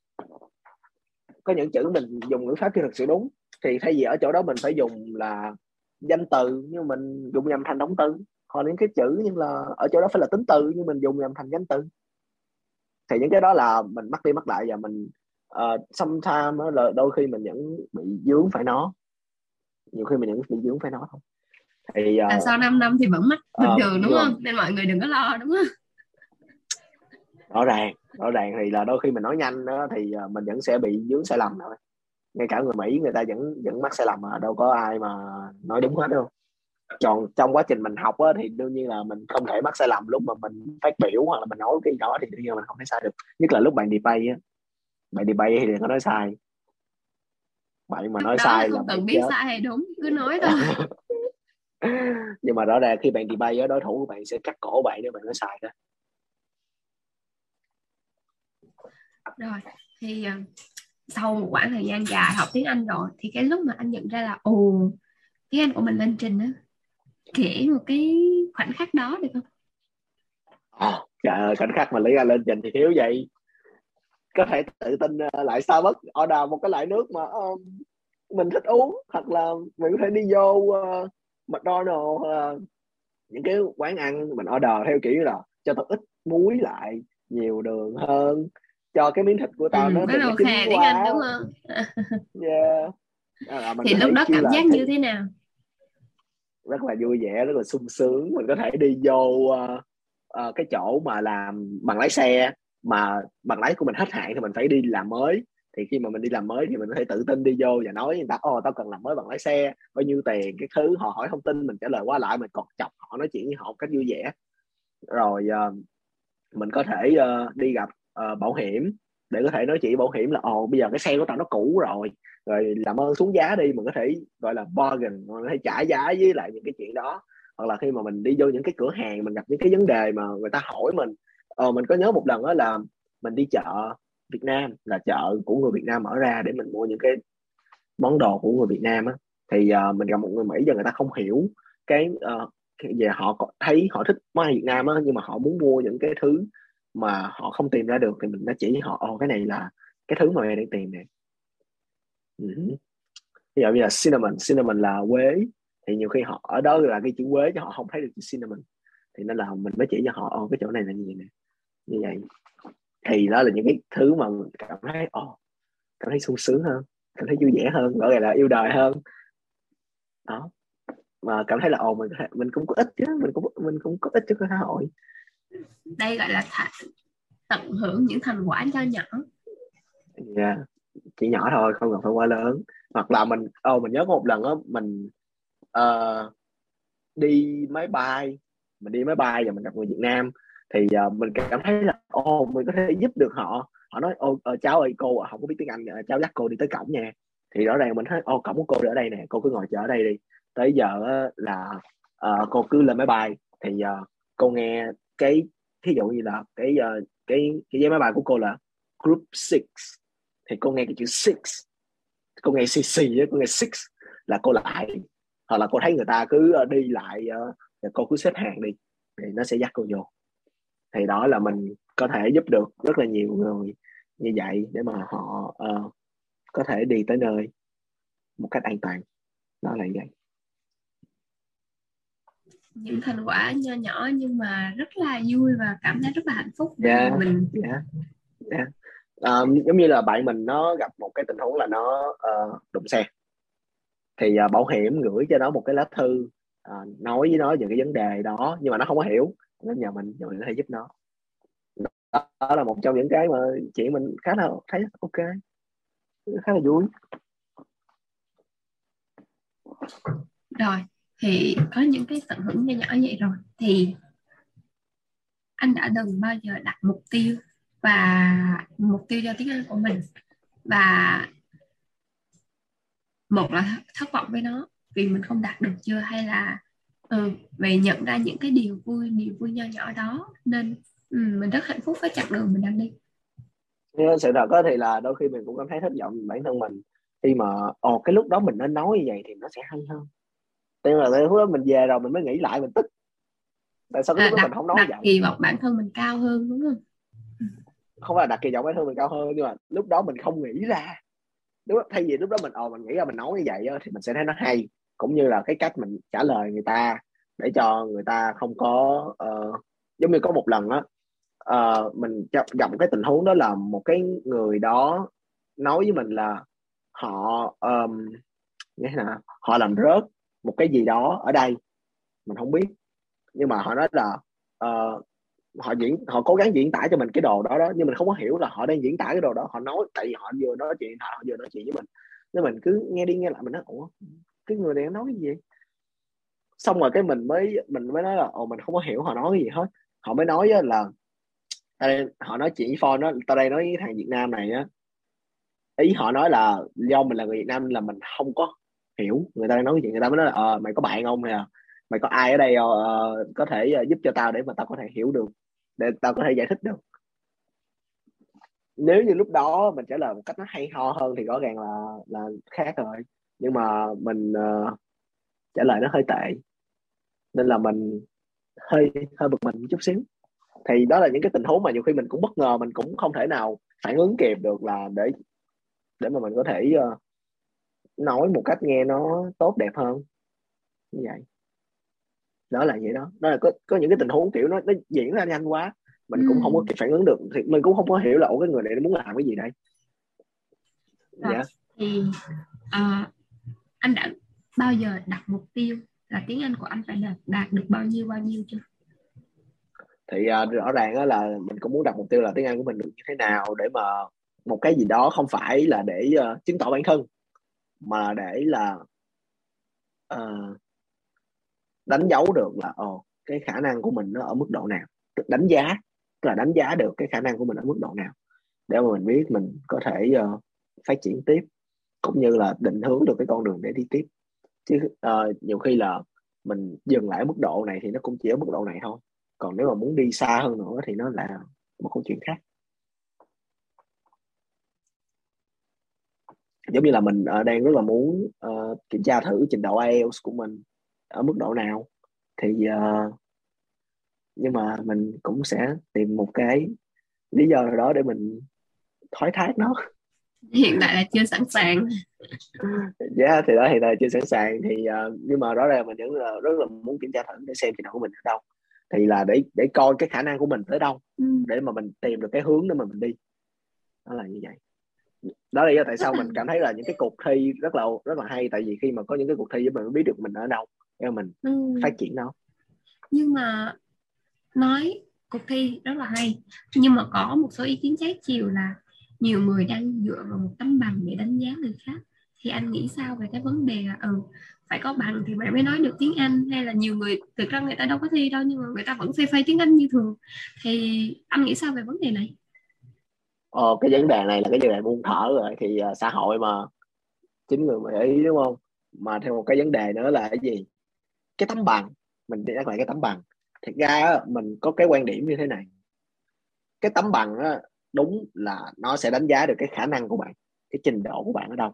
Có những chữ mình dùng ngữ pháp chưa thực sự đúng thì thay vì ở chỗ đó mình phải dùng là danh từ nhưng mình dùng nhầm thành động từ. Hoặc những cái chữ nhưng là ở chỗ đó phải là tính từ nhưng mình dùng nhầm thành danh từ. Thì những cái đó là mình mắc đi mắc lại và mình uh, sometimes là đôi khi mình vẫn bị dướng phải nó nhiều khi mình bị dướng phải nó thôi thì uh, à, sau 5 năm thì vẫn mắc bình uh, thường đúng không? Nên mọi người đừng có lo đúng không? Rõ ràng rõ ràng thì là đôi khi mình nói nhanh đó, thì mình vẫn sẽ bị dướng sai lầm thôi. Ngay cả người Mỹ người ta vẫn vẫn mắc sai lầm mà đâu có ai mà nói đúng hết đâu. Còn trong quá trình mình học á, thì đương nhiên là mình không thể mắc sai lầm lúc mà mình phát biểu hoặc là mình nói cái đó thì đương nhiên là mình không thể sai được. Nhất là lúc bạn debate á. Bạn debate thì đừng có nói sai bạn mà nói sai là cần biết chết. sai hay đúng cứ nói [LAUGHS] thôi nhưng mà rõ ràng khi bạn debate á đối thủ của bạn sẽ cắt cổ bạn nếu bạn nói sai đó rồi thì ờ, sau một khoảng thời gian dài học tiếng Anh rồi thì cái lúc mà anh nhận ra là ồ tiếng Anh của mình lên trình á kể một cái khoảnh khắc đó được không? À, trời ơi, khoảnh khắc mà Lý Anh lên trình thì thiếu vậy có thể tự tin ờ, lại Starbucks order một cái loại nước mà um, mình thích uống hoặc là mình có thể đi vô uh, McDonald's uh, những cái quán ăn mình order theo kiểu là cho tôi ít muối lại nhiều đường hơn cho cái miếng thịt của tao ừ, nó bắt đầu khè tiếng Anh đúng không? [LAUGHS] yeah. À, thì lúc đó cảm giác như thế nào? rất là vui vẻ rất là sung sướng mình có thể đi vô uh, uh, cái chỗ mà làm bằng lái xe mà bằng lái của mình hết hạn thì mình phải đi làm mới. Thì khi mà mình đi làm mới thì mình có thể tự tin đi vô và nói người ta ồ tao cần làm mới bằng lái xe. Bao nhiêu tiền cái thứ họ hỏi thông tin mình trả lời qua lại mình còn chọc họ nói chuyện với họ một cách vui vẻ. Rồi uh, mình có thể uh, đi gặp uh, bảo hiểm để có thể nói chuyện bảo hiểm là ồ bây giờ cái xe của tao nó cũ rồi rồi làm ơn xuống giá đi. Mình có thể gọi là bargain mình có thể trả giá với lại những cái chuyện đó. Hoặc là khi mà mình đi vô những cái cửa hàng mình gặp những cái vấn đề mà người ta hỏi mình ờ, mình có nhớ một lần đó là mình đi chợ Việt Nam là chợ của người Việt Nam mở ra để mình mua những cái món đồ của người Việt Nam á. Thì uh, mình gặp một người Mỹ và người ta không hiểu cái uh, về họ thấy họ thích món ăn Việt Nam á nhưng mà họ muốn mua những cái thứ mà họ không tìm ra được thì mình đã chỉ họ ồ cái này là cái thứ mà mày đang tìm nè. Ừ. ví dụ như là cinnamon cinnamon là quế. Thì nhiều khi họ ở đó là cái chữ quế cho họ không thấy được chữ cinnamon. Thì nên là mình mới chỉ cho họ ồ cái chỗ này là gì nè? Như vậy. Thì đó là những cái thứ mà mình cảm thấy ồ cảm thấy sung sướng hơn cảm thấy vui vẻ hơn gọi là yêu đời hơn. Đó. Mà cảm thấy là ồ mình mình cũng có ích chứ mình cũng mình cũng có ích cho xã hội. Đây gọi là th- tận hưởng những thành quả cho nhỏ. Yeah. Dạ, chỉ nhỏ thôi không cần phải quá lớn. Hoặc là mình oh, mình nhớ có một lần á mình uh, đi máy bay mình đi máy bay và mình gặp người Việt Nam thì uh, mình cảm thấy là ô oh, mình có thể giúp được họ. Họ nói ô oh, cháu ơi cô không có biết tiếng Anh ờ, cháu dắt cô đi tới cổng nha. Thì rõ ràng mình thấy ô oh, cổng của cô ở đây nè cô cứ ngồi chờ ở đây đi. Tới giờ là uh, cô cứ lên máy bay. Thì uh, cô nghe cái thí dụ như là cái uh, cái cái giấy máy bay của cô là group 6 thì cô nghe cái chữ six. Cô nghe cc cô nghe six là cô lại. Hoặc là cô thấy người ta cứ đi lại uh, cô cứ xếp hàng đi. Thì nó sẽ dắt cô vô thì đó là mình có thể giúp được rất là nhiều người như vậy để mà họ uh, có thể đi tới nơi một cách an toàn. Đó là vậy. Những thành quả nho nhỏ nhưng mà rất là vui và cảm thấy rất là hạnh phúc yeah, dạ, mình yeah, yeah. Um, giống như là bạn mình nó gặp một cái tình huống là nó uh, đụng xe. Thì uh, bảo hiểm gửi cho nó một cái lá thư uh, nói với nó về cái vấn đề đó nhưng mà nó không có hiểu. Nên nhờ mình nhờ mình có thể giúp nó. Đó là một trong những cái mà chị mình khá là thấy ok. Khá là vui. Rồi thì có những cái tận hưởng nhỏ nhỏ vậy rồi. Thì anh đã từng bao giờ đặt mục tiêu và mục tiêu cho tiếng Anh của mình? Và một là thất vọng với nó vì mình không đạt được chưa? Hay là ừ, về nhận ra những cái điều vui điều vui nho nhỏ đó nên ừ, mình rất hạnh phúc với chặng đường mình đang đi. Nhưng sự thật đó thì là đôi khi mình cũng cảm thấy thất vọng bản thân mình. Khi mà ồ cái lúc đó mình nên nói như vậy thì nó sẽ hay hơn. Nhưng là lúc đó mình về rồi mình mới nghĩ lại mình tức. Tại sao cái lúc đó mình không nói đặt vậy? kỳ vọng bản thân mình cao hơn đúng không? Không phải là đặt kỳ vọng bản thân mình cao hơn nhưng mà lúc đó mình không nghĩ ra. Đúng thay vì lúc đó mình ồ mình nghĩ ra mình nói như vậy thì mình sẽ thấy nó hay cũng như là cái cách mình trả lời người ta để cho người ta không có uh, giống như có một lần á uh, mình gặp một cái tình huống đó là một cái người đó nói với mình là họ um, như thế nào họ làm rớt một cái gì đó ở đây mình không biết. Nhưng mà họ nói là uh, họ diễn họ cố gắng diễn tả cho mình cái đồ đó đó nhưng mình không có hiểu là họ đang diễn tả cái đồ đó. Họ nói tại vì họ vừa nói chuyện họ vừa nói chuyện với mình. Nên mình cứ nghe đi nghe lại mình nói ủa cái người này nói cái gì? Xong rồi cái mình mới mình mới nói là ồ mình không có hiểu họ nói cái gì hết. Họ mới nói là đây, họ nói chuyện với phone đó tao đây nói với thằng Việt Nam này á. Ý họ nói là do mình là người Việt Nam là mình không có hiểu. Người ta đang nói cái chuyện người ta mới nói là ờ mày có bạn không nè? Mày có ai ở đây uh, có thể uh, giúp cho tao để mà tao có thể hiểu được để tao có thể giải thích được? Nếu như lúc đó mình trả lời một cách nó hay ho hơn thì rõ ràng là là khác rồi nhưng mà mình uh, trả lời nó hơi tệ. Nên là mình hơi hơi bực mình chút xíu. Thì đó là những cái tình huống mà nhiều khi mình cũng bất ngờ mình cũng không thể nào phản ứng kịp được là để để mà mình có thể uh, nói một cách nghe nó tốt đẹp hơn. Như vậy. Đó là vậy đó. Đó là có có những cái tình huống kiểu nó nó diễn ra nhanh quá mình ừ. cũng không có kịp phản ứng được. Thì mình cũng không có hiểu là ủa cái người này muốn làm cái gì đây? Dạ. yeah. thì uh, anh đã bao giờ đặt mục tiêu là tiếng Anh của anh phải đạt, đạt được bao nhiêu bao nhiêu chưa? Thì uh, rõ ràng đó là mình cũng muốn đặt mục tiêu là tiếng Anh của mình được như thế nào để mà một cái gì đó không phải là để uh, chứng tỏ bản thân mà để là uh, đánh dấu được là ồ cái khả năng của mình nó ở mức độ nào đánh giá tức là đánh giá được cái khả năng của mình ở mức độ nào để mà mình biết mình có thể uh, phát triển tiếp cũng như là định hướng được cái con đường để đi tiếp. Chứ uh, nhiều khi là mình dừng lại mức độ này thì nó cũng chỉ ở mức độ này thôi. Còn nếu mà muốn đi xa hơn nữa thì nó là một câu chuyện khác. Giống như là mình uh, đang rất là muốn uh, kiểm tra thử trình độ IELTS của mình ở mức độ nào. Thì uh, nhưng mà mình cũng sẽ tìm một cái lý do nào đó để mình thoái thác nó hiện tại là chưa sẵn sàng. Dạ [LAUGHS] yeah, thì đó hiện tại chưa sẵn sàng. Thì uh, nhưng mà rõ ràng mình vẫn là rất là muốn kiểm tra thử để xem trình độ của mình ở đâu. Thì là để để coi cái khả năng của mình tới đâu ừ. để mà mình tìm được cái hướng để mà mình đi. Đó là như vậy. Đó là do tại sao mình cảm thấy là những cái cuộc thi rất là rất là hay. Tại vì khi mà có những cái cuộc thi mình mới biết được mình ở đâu để mình ừ. phát triển nó. Nhưng mà nói cuộc thi rất là hay nhưng mà có một số ý kiến trái chiều là nhiều người đang dựa vào một tấm bằng để đánh giá người khác. Thì anh nghĩ sao về cái vấn đề là ừ phải có bằng thì mày mới nói được tiếng Anh hay là nhiều người thực ra người ta đâu có thi đâu nhưng mà người ta vẫn phê phê tiếng Anh như thường. Thì anh nghĩ sao về vấn đề này? Ờ, cái vấn đề này là cái vấn đề buông thở rồi. Thì uh, xã hội mà chính người mà ý đúng không? Mà theo một cái vấn đề nữa là cái gì? Cái tấm bằng mình nhắc lại cái tấm bằng. Thật ra mình có cái quan điểm như thế này. Cái tấm bằng á, đúng là nó sẽ đánh giá được cái khả năng của bạn, cái trình độ của bạn ở đâu.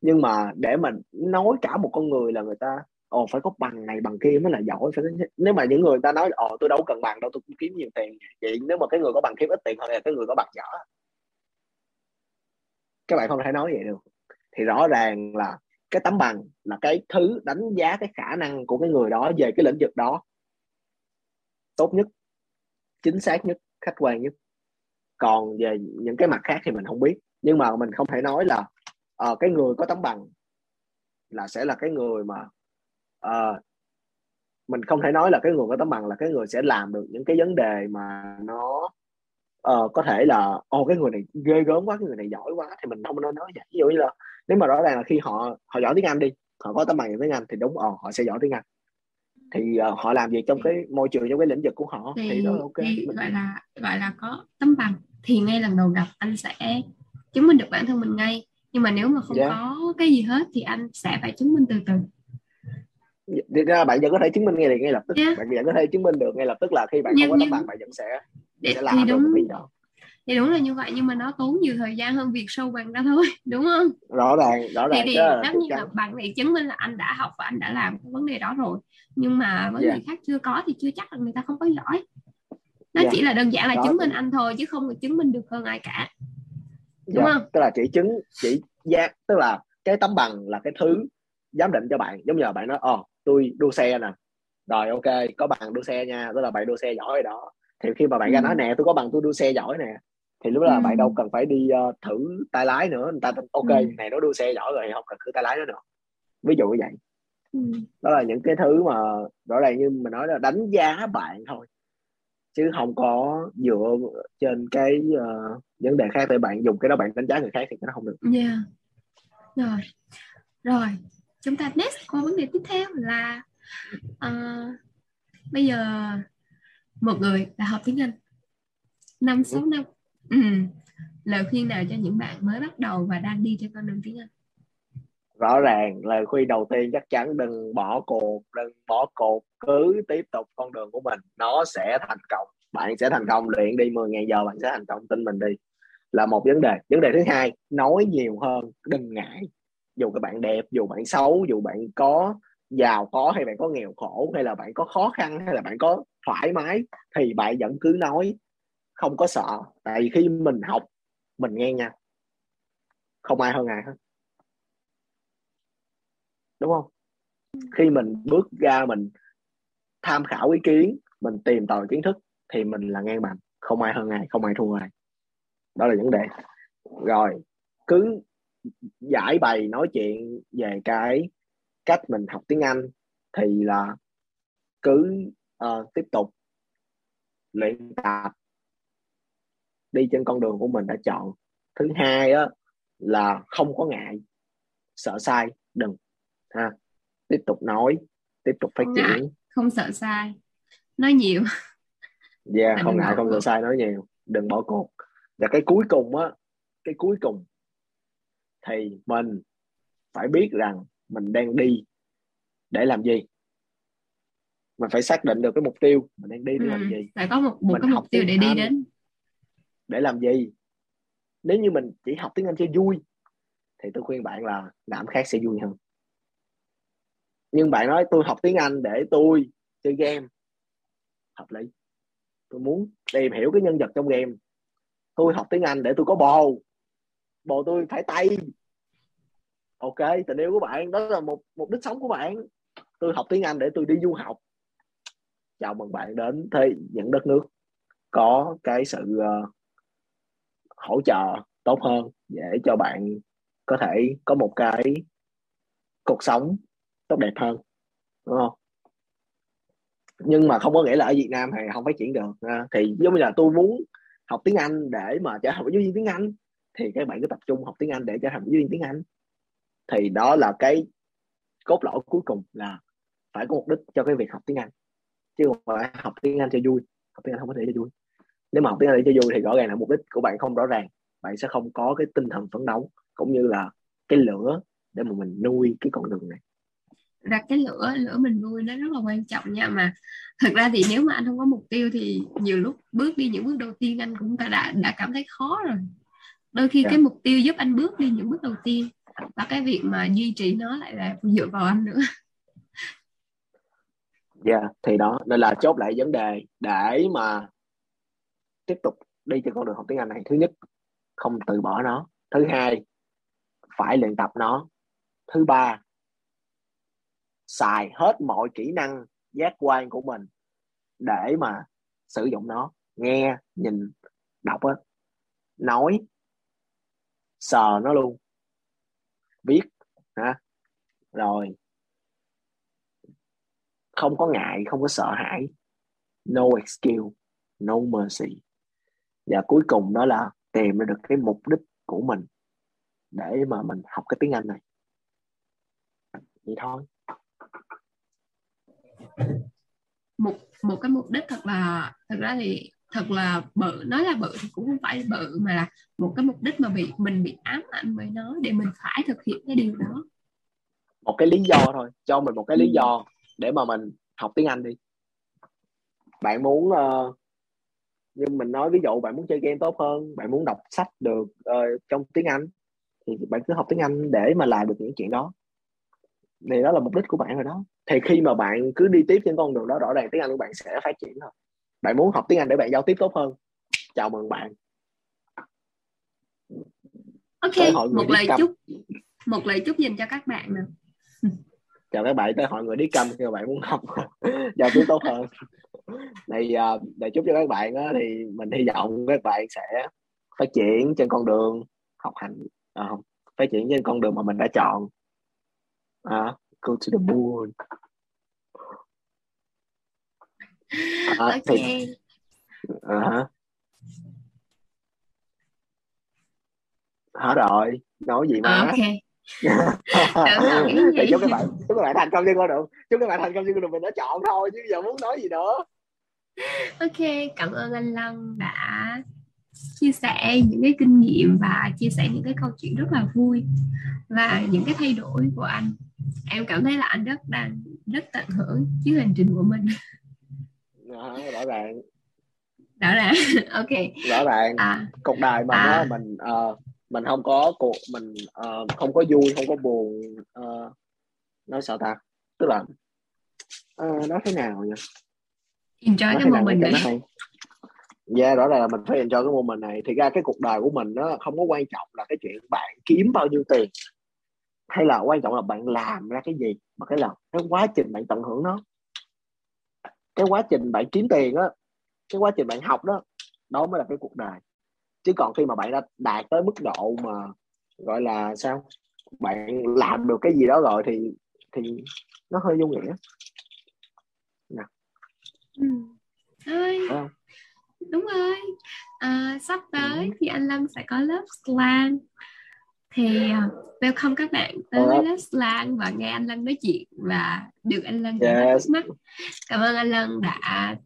Nhưng mà để mình nói cả một con người là người ta, ồ, phải có bằng này, bằng kia mới là giỏi. Phải nếu mà những người ta nói, ồ, tôi đâu cần bằng đâu, tôi cũng kiếm nhiều tiền. Vậy nếu mà cái người có bằng kiếm ít tiền hơn là cái người có bằng giỏi các bạn không thể nói vậy được. Thì rõ ràng là cái tấm bằng là cái thứ đánh giá cái khả năng của cái người đó về cái lĩnh vực đó tốt nhất, chính xác nhất, khách quan nhất còn về những cái mặt khác thì mình không biết. Nhưng mà mình không thể nói là uh, cái người có tấm bằng là sẽ là cái người mà uh, mình không thể nói là cái người có tấm bằng là cái người sẽ làm được những cái vấn đề mà nó uh, có thể là ô cái người này ghê gớm quá cái người này giỏi quá. Thì mình không nên nói vậy. Ví dụ như là nếu mà rõ ràng là khi họ họ giỏi tiếng Anh đi họ có tấm bằng tiếng Anh thì đúng ờ họ sẽ giỏi tiếng Anh. Thì uh, họ làm việc trong cái môi trường trong cái lĩnh vực của họ thì, thì đó ok. thì gọi là gọi là có tấm bằng thì ngay lần đầu gặp anh sẽ chứng minh được bản thân mình ngay nhưng mà nếu mà không yeah. Dạ. có cái gì hết thì anh sẽ phải chứng minh từ từ thì ra bạn vẫn có thể chứng minh ngay liền ngay lập tức yeah. Dạ. bạn vẫn có thể chứng minh được ngay lập tức là khi bạn nhưng, không có tấm bằng bạn vẫn sẽ để, sẽ làm thì đúng, được đó thì đúng là như vậy nhưng mà nó tốn nhiều thời gian hơn việc sâu bằng ra thôi [LAUGHS] đúng không rõ ràng rõ ràng thì, thì tất nhiên là bằng thì chứng minh là anh đã học và anh đã làm cái vấn đề đó rồi nhưng mà với yeah. người khác chưa có thì chưa chắc là người ta không có giỏi nó yeah. chỉ là đơn giản là đó. chứng minh anh thôi chứ không được chứng minh được hơn ai cả đúng yeah. không tức là chỉ chứng chỉ giác tức là cái tấm bằng là cái thứ giám định cho bạn giống như là bạn nói ồ tôi đua xe nè rồi ok có bằng đua xe nha tức là bạn đua xe giỏi rồi đó thì khi mà bạn ừ. ra nói nè tôi có bằng tôi đua xe giỏi nè thì lúc đó ừ. bạn đâu cần phải đi uh, thử tay lái nữa người ta ok ừ. này nó đua xe giỏi rồi không cần thử tay lái nữa nữa ví dụ như vậy ừ. đó là những cái thứ mà rõ ràng như mình nói là đánh giá bạn thôi chứ không có dựa trên cái uh, vấn đề khác để bạn dùng cái đó bạn đánh giá người khác thì nó không được. Yeah. Rồi. Rồi, chúng ta next qua vấn đề tiếp theo là uh, bây giờ một người đã học tiếng Anh năm sáu năm ừ. lời khuyên nào cho những bạn mới bắt đầu và đang đi trên con đường tiếng Anh rõ ràng lời khuyên đầu tiên chắc chắn đừng bỏ cuộc đừng bỏ cuộc cứ tiếp tục con đường của mình. Nó sẽ thành công. Bạn sẽ thành công, luyện đi 10.000 giờ, bạn sẽ thành công, tin mình đi. Là một vấn đề. Vấn đề thứ hai, nói nhiều hơn, đừng ngại. Dù các bạn đẹp, dù bạn xấu, dù bạn có giàu, có, hay bạn có nghèo khổ, hay là bạn có khó khăn, hay là bạn có thoải mái, thì bạn vẫn cứ nói, không có sợ. Tại vì khi mình học, mình nghe nha. Không ai hơn ai hết đúng không? Khi mình bước ra mình tham khảo ý kiến mình tìm tòi kiến thức thì mình là ngang bằng không ai hơn ai không ai thua ai. Đó là vấn đề. Rồi cứ giải bày nói chuyện về cái cách mình học tiếng Anh thì là cứ uh, tiếp tục luyện tập đi trên con đường của mình đã chọn. Thứ hai á là không có ngại sợ sai đừng ha. Tiếp tục nói tiếp tục phát triển. không sợ sai. Nói nhiều. Yeah không ngại không sợ sai nói nhiều. Đừng bỏ cuộc. Và cái cuối cùng á cái cuối cùng thì mình phải biết rằng mình đang đi để làm gì. Mình phải xác định được cái mục tiêu mình đang đi để ừ, làm gì. phải có một, một mình cái mục tiêu để đi đến. để làm gì. Nếu như mình chỉ học tiếng Anh cho vui thì tôi khuyên bạn là làm khác sẽ vui hơn nhưng bạn nói tôi học tiếng Anh để tôi chơi game. Hợp lý. Tôi muốn tìm hiểu cái nhân vật trong game. Tôi học tiếng Anh để tôi có bồ. Bồ tôi phải tay. Ok tình yêu của bạn đó là một mục đích sống của bạn. Tôi học tiếng Anh để tôi đi du học. Chào mừng bạn đến thế những đất nước. Có cái sự uh, hỗ trợ tốt hơn để cho bạn có thể có một cái cuộc sống tốt đẹp hơn đúng không? Nhưng mà không có nghĩa là ở Việt Nam thì không phát triển được à, thì giống như là tôi muốn học tiếng Anh để mà trở thành một giáo viên tiếng Anh thì các bạn cứ tập trung học tiếng Anh để trở thành một giáo viên tiếng Anh. Thì đó là cái cốt lõi cuối cùng là phải có mục đích cho cái việc học tiếng Anh chứ không phải học tiếng Anh cho vui. Học tiếng Anh không có thể cho vui. Nếu mà học tiếng Anh để cho vui thì rõ ràng là mục đích của bạn không rõ ràng bạn sẽ không có cái tinh thần phấn đấu cũng như là cái lửa để mà mình nuôi cái con đường này ra cái lửa lửa mình nuôi nó rất là quan trọng nha. Mà thật ra thì nếu mà anh không có mục tiêu thì nhiều lúc bước đi những bước đầu tiên anh cũng đã đã cảm thấy khó rồi. Đôi khi yeah. cái mục tiêu giúp anh bước đi những bước đầu tiên và cái việc mà duy trì nó lại là dựa vào anh nữa. Dạ yeah, thì đó nên là chốt lại vấn đề để mà tiếp tục đi trên con đường học tiếng Anh này. Thứ nhất không từ bỏ nó. Thứ hai phải luyện tập nó. Thứ ba xài hết mọi kỹ năng giác quan của mình để mà sử dụng nó. Nghe, nhìn, đọc á. Nói, sờ nó luôn. Viết, hả? Rồi. Không có ngại, không có sợ hãi. No excuse, no mercy. Và cuối cùng đó là tìm ra được cái mục đích của mình để mà mình học cái tiếng Anh này. Vậy thôi một một cái mục đích thật là thật ra thì thật là bự nói là bự thì cũng không phải bự mà là một cái mục đích mà bị mình bị ám ảnh với nó để mình phải thực hiện cái điều đó. Một cái lý do thôi cho mình một cái lý ừ. do để mà mình học tiếng Anh đi. Bạn muốn uh, nhưng mình nói ví dụ bạn muốn chơi game tốt hơn bạn muốn đọc sách được uh, trong tiếng Anh thì bạn cứ học tiếng Anh để mà làm được những chuyện đó. Thì đó là mục đích của bạn rồi đó thì khi mà bạn cứ đi tiếp trên con đường đó rõ ràng tiếng Anh của bạn sẽ phát triển thôi. Bạn muốn học tiếng Anh để bạn giao tiếp tốt hơn. Chào mừng bạn. Ok một lời chúc một lời chúc dành cho các bạn nè [LAUGHS] chào các bạn tới hội người đi cầm khi mà bạn muốn học [LAUGHS] giao tiếp tốt hơn. Này à, để chúc cho các bạn á, thì mình hy vọng các bạn sẽ phát triển trên con đường học hành à, phát triển trên con đường mà mình đã chọn. À, go to the moon. À, ok. thì, uh, hết rồi. Nói gì mà? Ok. Thì chúc các bạn chúc các bạn thành công trên con đường chúc các bạn thành công trên con đường mình đã chọn thôi chứ giờ muốn nói gì nữa? Ok cảm ơn anh Lân đã chia sẻ những cái kinh nghiệm và chia sẻ những cái câu chuyện rất là vui và những cái thay đổi của anh. Em cảm thấy là anh rất đang rất tận hưởng chuyến hành trình của mình. À, rõ ràng. Rõ ràng. [LAUGHS] Ok. Rõ ràng. À, cuộc đời mà à. nó mình uh, mình không có cuộc mình uh, không có vui không có buồn uh, nói sao ta? Tức là uh, nói thế nào nhỉ enjoy cái moment này yeah, rõ ràng là mình phải enjoy cái moment này. Thì ra cái cuộc đời của mình nó không có quan trọng là cái chuyện bạn kiếm bao nhiêu tiền hay là quan trọng là bạn làm ra cái gì mà cái là cái quá trình bạn tận hưởng nó. Cái quá trình bạn kiếm tiền á cái quá trình bạn học đó đó mới là cái cuộc đời. Chứ còn khi mà bạn đã đạt tới mức độ mà gọi là sao bạn làm được cái gì đó rồi thì thì nó hơi vô nghĩa. Nè. Ừ. đúng rồi. À, sắp tới ừ. thì anh Lâm sẽ có lớp slang. Thì uh, welcome các bạn tới với lớp slang và nghe anh Lân nói chuyện và được anh Lân yes. mắt. Cảm ơn anh Lân đã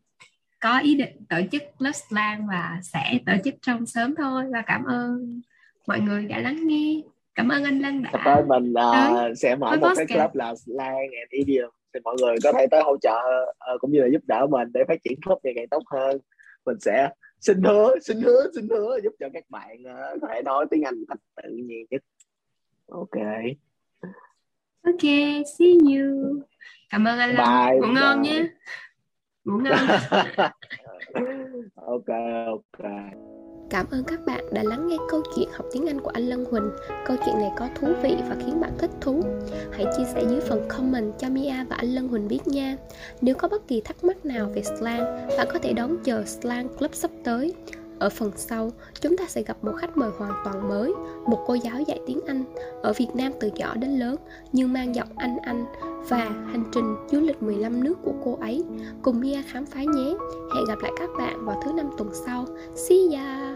có ý định tổ chức lớp slang và sẽ tổ chức trong sớm thôi. Và cảm ơn mọi người đã lắng nghe. Cảm ơn anh Lân đã tới mình uh, sẽ mở một cái club là slang and idiom. Thì mọi người có thể tới hỗ trợ uh, cũng như là giúp đỡ mình để phát triển club ngày càng tốt hơn mình sẽ xin hứa xin hứa xin hứa giúp cho các bạn uh, có thể nói tiếng Anh cách tự nhiên nhất. Ok. Ok see you. Cảm ơn anh Bye. ngủ ngon nhé. ngủ ngon. [LAUGHS] Ok ok Cảm ơn các bạn đã lắng nghe câu chuyện học tiếng Anh của anh Lân Huỳnh. Câu chuyện này có thú vị và khiến bạn thích thú. Hãy chia sẻ dưới phần comment cho Mia và anh Lân Huỳnh biết nha. Nếu có bất kỳ thắc mắc nào về slang, bạn có thể đón chờ Slang Club sắp tới. Ở phần sau, chúng ta sẽ gặp một khách mời hoàn toàn mới, một cô giáo dạy tiếng Anh ở Việt Nam từ nhỏ đến lớn nhưng mang giọng Anh Anh và hành trình du lịch 15 nước của cô ấy. Cùng Mia khám phá nhé. Hẹn gặp lại các bạn vào thứ năm tuần sau. See ya!